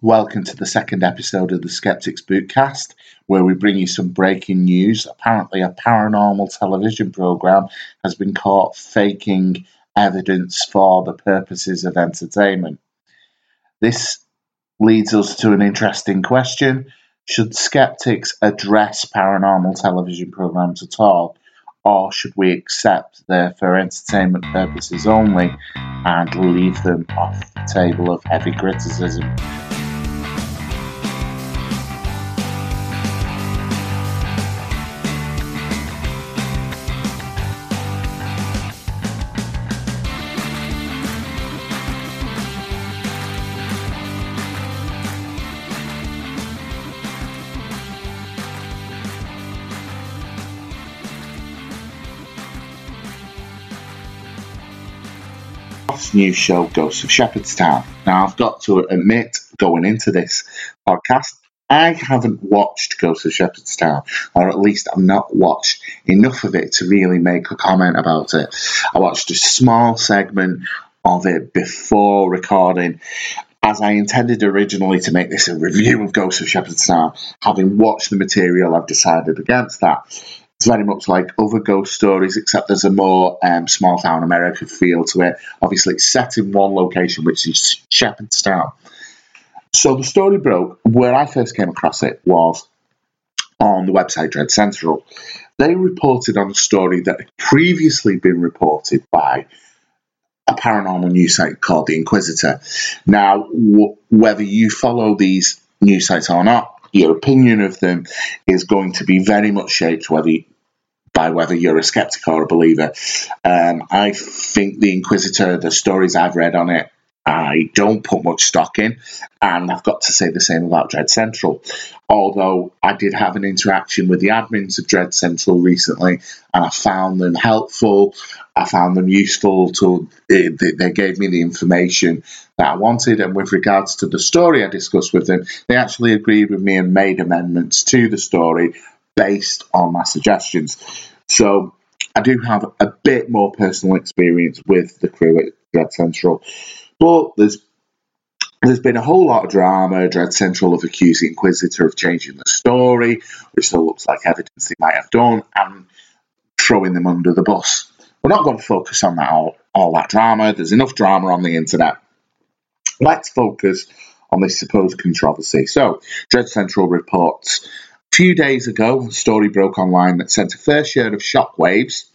Welcome to the second episode of the Skeptics Bootcast, where we bring you some breaking news. Apparently, a paranormal television program has been caught faking evidence for the purposes of entertainment. This leads us to an interesting question Should skeptics address paranormal television programs at all? or should we accept them for entertainment purposes only and leave them off the table of heavy criticism? New show, Ghosts of Shepherdstown. Now, I've got to admit, going into this podcast, I haven't watched Ghosts of Shepherdstown, or at least I've not watched enough of it to really make a comment about it. I watched a small segment of it before recording, as I intended originally to make this a review of Ghosts of Shepherdstown. Having watched the material, I've decided against that. It's very much like other ghost stories, except there's a more um, small town America feel to it. Obviously, it's set in one location, which is Shepherdstown. So the story broke. Where I first came across it was on the website Dread Central. They reported on a story that had previously been reported by a paranormal news site called The Inquisitr. Now, w- whether you follow these news sites or not, your opinion of them is going to be very much shaped whether by whether you're a skeptic or a believer. Um, I think the Inquisitr, the stories I've read on it, I don't put much stock in, and I've got to say the same about Dread Central. Although I did have an interaction with the admins of Dread Central recently, and I found them helpful. I found them useful. To they gave me the information that I wanted, and with regards to the story I discussed with them, they actually agreed with me and made amendments to the story based on my suggestions. So I do have a bit more personal experience with the crew at Dread Central. But there's there's been a whole lot of drama. Dread Central have accused the Inquisitr of changing the story, which still looks like evidence they might have done, and throwing them under the bus. We're not going to focus on that all, all that drama. There's enough drama on the internet. Let's focus on this supposed controversy. So, Dread Central reports a few days ago, a story broke online that sent a fair share of shockwaves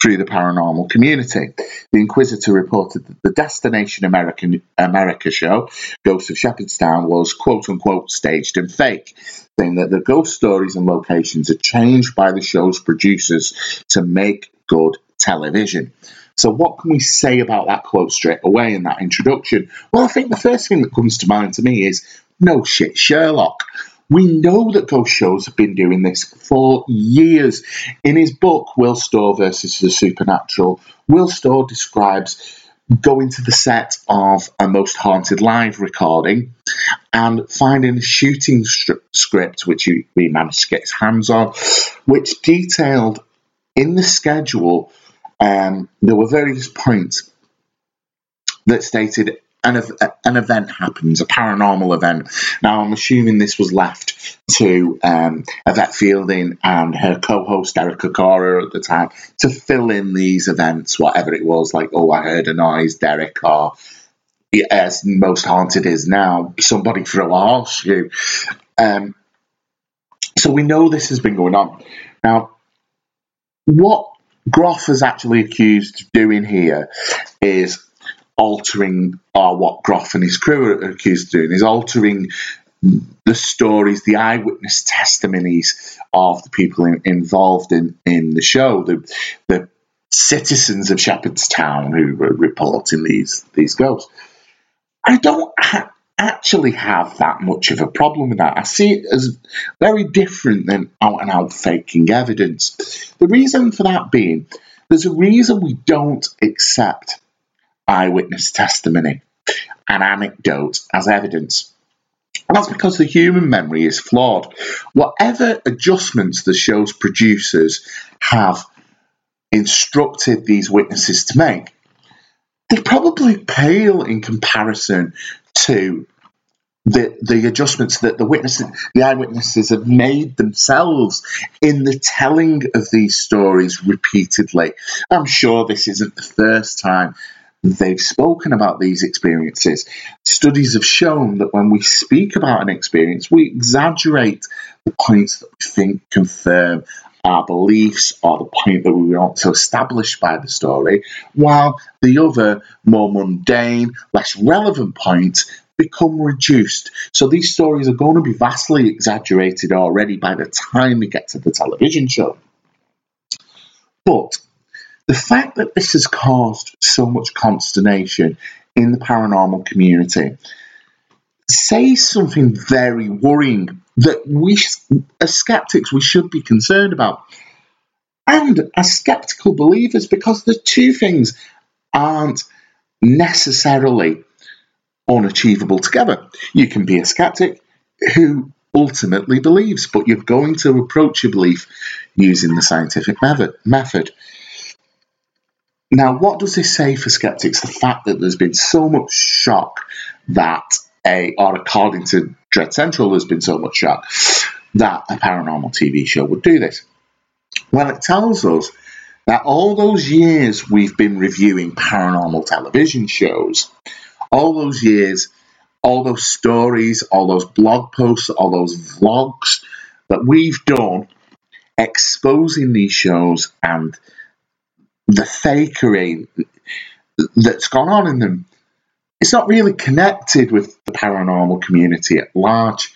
through the paranormal community. The Inquisitr reported that the Destination American America show, Ghosts of Shepherdstown, was quote unquote staged and fake, saying that the ghost stories and locations are changed by the show's producers to make good television. So, what can we say about that quote straight away in that introduction? Well, I think the first thing that comes to mind to me is no shit, Sherlock. We know that ghost shows have been doing this for years. In his book, Will Storr versus the Supernatural, Will Storr describes going to the set of a most haunted live recording and finding a shooting script which he, he managed to get his hands on, which detailed in the schedule. Um, there were various points that stated an, an event happens, a paranormal event. Now, I'm assuming this was left to um, Yvette Fielding and her co-host Derek Acorah at the time to fill in these events, whatever it was, like, oh, I heard a noise, Derek, or as most haunted is now, somebody threw a horseshoe. Um, so we know this has been going on. Now, what Groff is actually accused of doing here is altering or what Groff and his crew are accused of doing is altering the stories, the eyewitness testimonies of the people in, involved in, in the show, the, the citizens of Shepherdstown who were reporting these these ghosts. I don't ha- actually have that much of a problem with that. I see it as very different than out and out faking evidence. The reason for that being, there's a reason we don't accept eyewitness testimony and anecdote as evidence. And that's because the human memory is flawed. Whatever adjustments the show's producers have instructed these witnesses to make, they probably pale in comparison to the, the adjustments that the witnesses, the eyewitnesses have made themselves in the telling of these stories repeatedly. I'm sure this isn't the first time they've spoken about these experiences. Studies have shown that when we speak about an experience, we exaggerate the points that we think confirm our beliefs or the point that we want to establish by the story, while the other, more mundane, less relevant points become reduced. So these stories are going to be vastly exaggerated already by the time we get to the television show. But the fact that this has caused so much consternation in the paranormal community says something very worrying that we, as skeptics, we should be concerned about. And as skeptical believers, because the two things aren't necessarily unachievable together. You can be a skeptic who ultimately believes, but you're going to approach your belief using the scientific method. Now, what does this say for skeptics? The fact that there's been so much shock that a, or according to Dread Central, there's been so much shock that a paranormal TV show would do this. Well, it tells us that all those years we've been reviewing paranormal television shows, all those years, all those stories, all those blog posts, all those vlogs that we've done exposing these shows and the fakery that's gone on in them, it's not really connected with the paranormal community at large.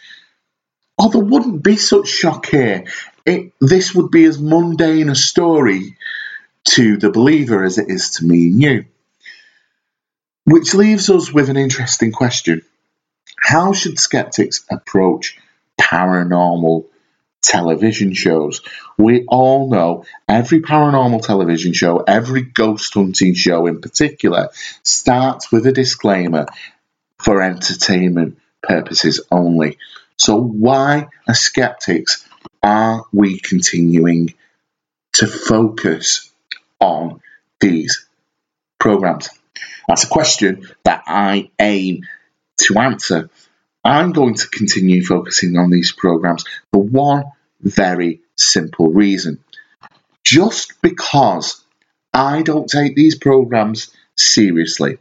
Or there wouldn't be such shock here. It, this would be as mundane a story to the believer as it is to me and you. Which leaves us with an interesting question. How should skeptics approach paranormal television shows? We all know every paranormal television show, every ghost hunting show in particular, starts with a disclaimer for entertainment purposes only. So, why, as skeptics, are we continuing to focus on these programs? That's a question that I aim to answer. I'm going to continue focusing on these programs for one very simple reason. Just because I don't take these programs seriously,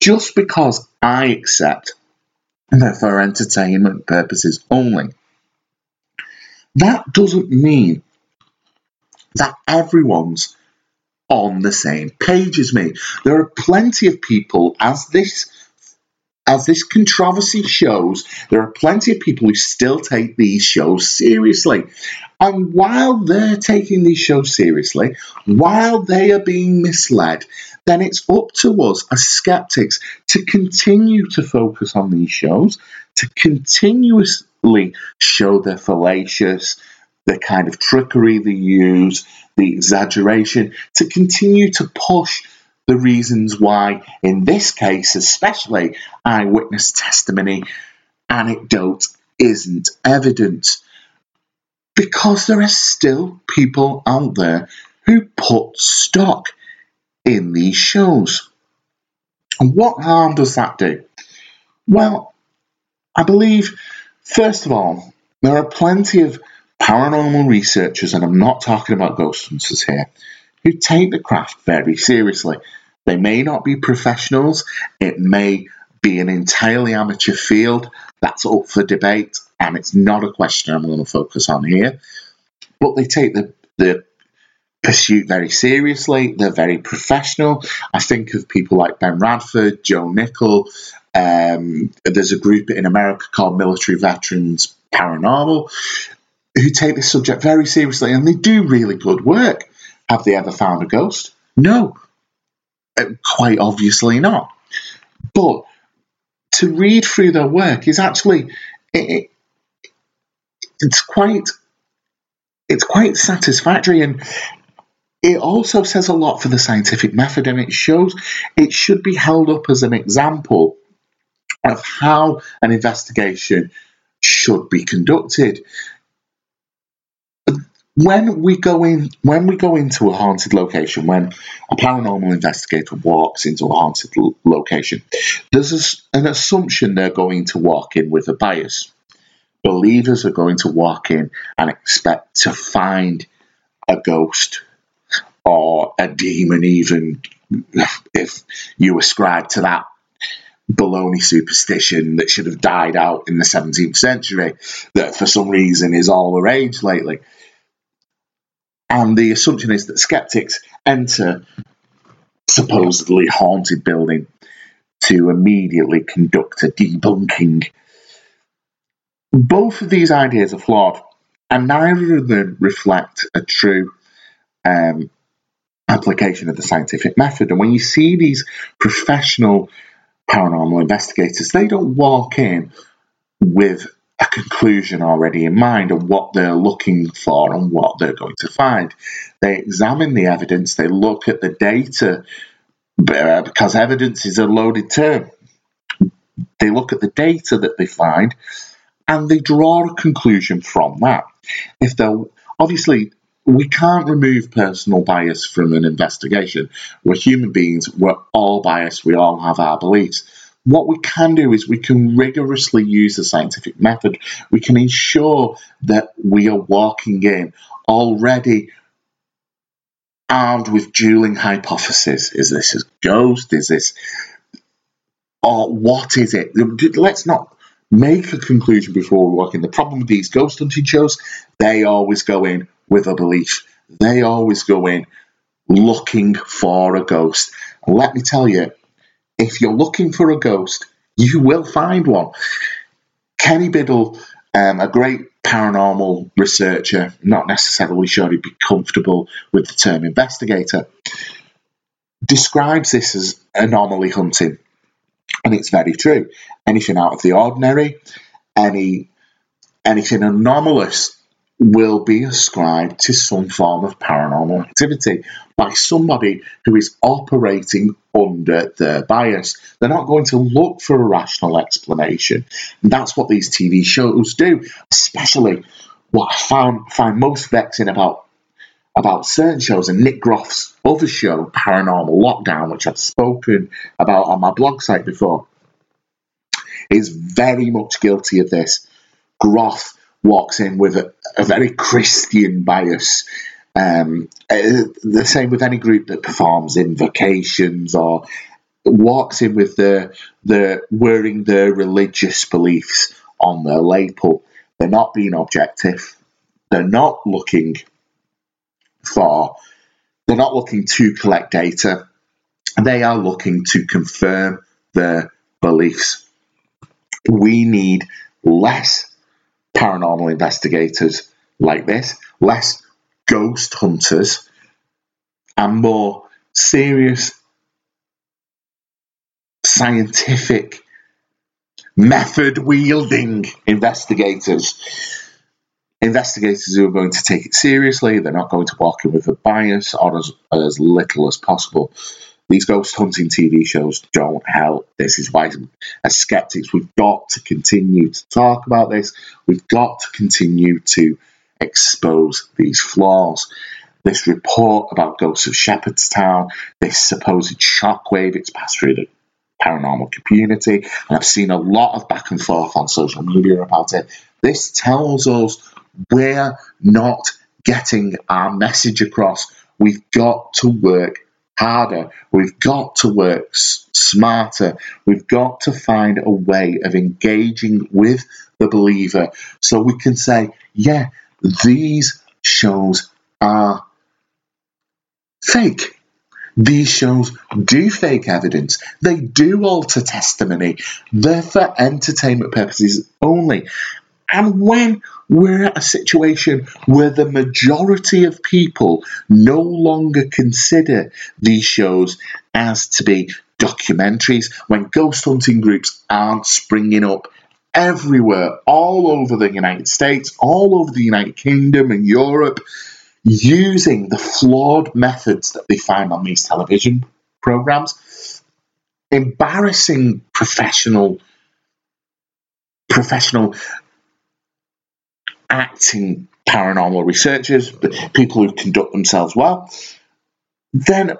just because I accept that for entertainment purposes only, that doesn't mean that everyone's on the same page as me. There are plenty of people, as this as this controversy shows, there are plenty of people who still take these shows seriously. And while they're taking these shows seriously, while they are being misled, then it's up to us as skeptics to continue to focus on these shows, to continuously show they're fallacious, the kind of trickery they use, the exaggeration, to continue to push the reasons why, in this case especially, eyewitness testimony, anecdote isn't evidence. Because there are still people out there who put stock in these shows. And what harm does that do? Well, I believe, first of all, there are plenty of paranormal researchers, and I'm not talking about ghost hunters here, who take the craft very seriously. They may not be professionals, it may be an entirely amateur field. That's up for debate, and it's not a question I'm going to focus on here. But they take the, the pursuit very seriously, they're very professional. I think of people like Ben Radford, Joe Nickell. Um, there's a group in America called Military Veterans Paranormal who take this subject very seriously and they do really good work. Have they ever found a ghost? No, Uh, quite obviously not. But to read through their work is actually it, it's quite it's quite satisfactory and it also says a lot for the scientific method and it shows it should be held up as an example of how an investigation should be conducted when we go in when we go into a haunted location when a paranormal investigator walks into a haunted l- location there's a, an assumption they're going to walk in with a bias. Believers are going to walk in and expect to find a ghost or a demon even if you ascribe to that baloney superstition that should have died out in the 17th century that for some reason is all the rage lately and the assumption is that skeptics enter supposedly haunted building to immediately conduct a debunking. Both of these ideas are flawed, and neither of them reflect a true um, application of the scientific method. And when you see these professional paranormal investigators, they don't walk in with a conclusion already in mind of what they're looking for and what they're going to find. They examine the evidence, they look at the data, uh, because evidence is a loaded term. They look at the data that they find and they draw a conclusion from that. If they're obviously, we can't remove personal bias from an investigation. We're human beings, we're all biased, we all have our beliefs what we can do is we can rigorously use the scientific method. We can ensure that we are walking in already armed with dueling hypotheses. Is this a ghost? Is this, or what is it? Let's not make a conclusion before we walk in. The problem with these ghost hunting shows, they always go in with a belief. They always go in looking for a ghost. And let me tell you, if you're looking for a ghost, you will find one. Kenny Biddle, um, a great paranormal researcher, not necessarily sure he'd be comfortable with the term investigator, describes this as anomaly hunting. And it's very true. Anything out of the ordinary, any anything anomalous will be ascribed to some form of paranormal activity by somebody who is operating under their bias. They're not going to look for a rational explanation. And that's what these TV shows do, especially what I found find most vexing about about certain shows and Nick Groff's other show, Paranormal Lockdown, which I've spoken about on my blog site before, is very much guilty of this. Groff walks in with a, a very Christian bias. Um, uh, the same with any group that performs invocations or walks in with the the wearing their religious beliefs on their label. They're not being objective. They're not looking for. They're not looking to collect data. They are looking to confirm their beliefs. We need less paranormal investigators like this, less ghost hunters, and more serious scientific method wielding investigators. Investigators who are going to take it seriously, they're not going to walk in with a bias or as, as little as possible. These ghost hunting TV shows don't help. This is why, as skeptics, we've got to continue to talk about this. We've got to continue to expose these flaws. This report about ghosts of Shepherdstown, this supposed shockwave it's passed through the paranormal community, and I've seen a lot of back and forth on social media about it. This tells us we're not getting our message across. We've got to work harder. We've got to work s- smarter. We've got to find a way of engaging with the believer so we can say, yeah, these shows are fake. These shows do fake evidence. They do alter testimony. They're for entertainment purposes only. And when we're at a situation where the majority of people no longer consider these shows as to be documentaries, when ghost hunting groups aren't springing up everywhere, all over the United States, all over the United Kingdom and Europe, using the flawed methods that they find on these television programs, embarrassing professional professional acting paranormal researchers, people who conduct themselves well, then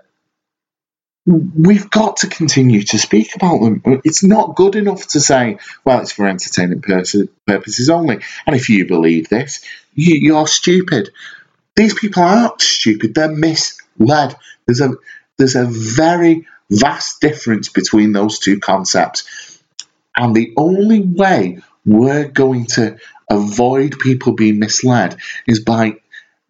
we've got to continue to speak about them. It's not good enough to say, well, it's for entertainment purposes only. And if you believe this, you, are stupid. These people aren't stupid, they're misled. There's a, there's a very vast difference between those two concepts. And the only way we're going to avoid people being misled is by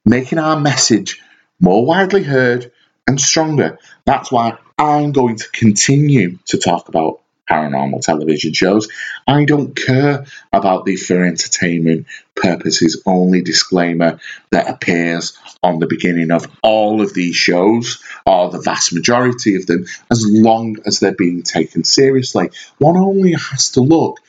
making our message more widely heard and stronger. That's why I'm going to continue to talk about paranormal television shows. I don't care about the for entertainment purposes only disclaimer that appears on the beginning of all of these shows, or the vast majority of them, as long as they're being taken seriously. One only has to look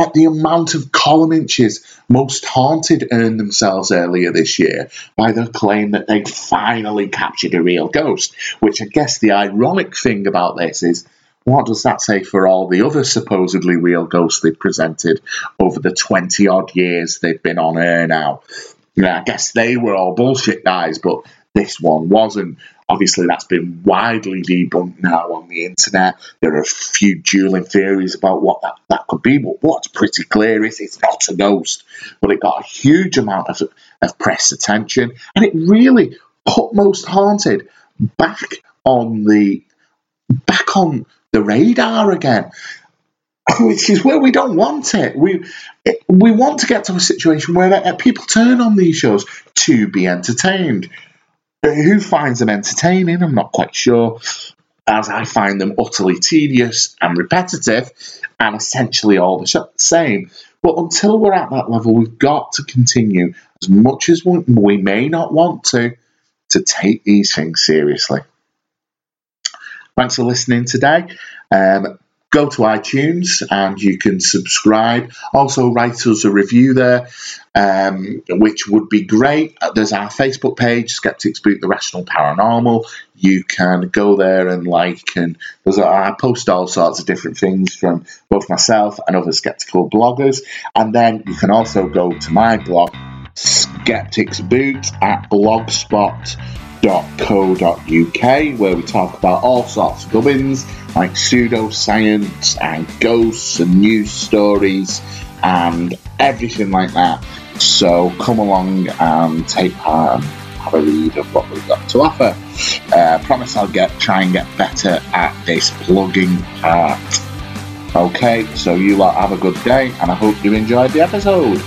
at the amount of column inches Most Haunted earned themselves earlier this year by the claim that they'd finally captured a real ghost. Which I guess the ironic thing about this is what does that say for all the other supposedly real ghosts they've presented over the 20 odd years they've been on air now? Yeah, I guess they were all bullshit guys, but this one wasn't. Obviously, that's been widely debunked now on the internet. There are a few dueling theories about what that, that could be, but what's pretty clear is it's not a ghost. But it got a huge amount of, of press attention, and it really put Most Haunted back on the back on the radar again which is where we don't want it. We we want to get to a situation where uh, people turn on these shows to be entertained. Who finds them entertaining? I'm not quite sure, as I find them utterly tedious and repetitive, and essentially all the same. But until we're at that level, we've got to continue, as much as we, may not want to, to take these things seriously. Thanks for listening today. Um, go to iTunes and you can subscribe. Also, write us a review there, um, which would be great. There's our Facebook page, Skeptics Boot the Rational Paranormal. You can go there and like, and there's I post all sorts of different things from both myself and other skeptical bloggers. And then you can also go to my blog, Skeptics Boot at Blogspot www.co.uk where we talk about all sorts of gubbins like pseudoscience and ghosts and news stories and everything like that. So come along and take part and have a read of what we've got to offer. Uh, promise I'll get try and get better at this plugging part. Okay, so you lot have a good day and I hope you enjoyed the episode.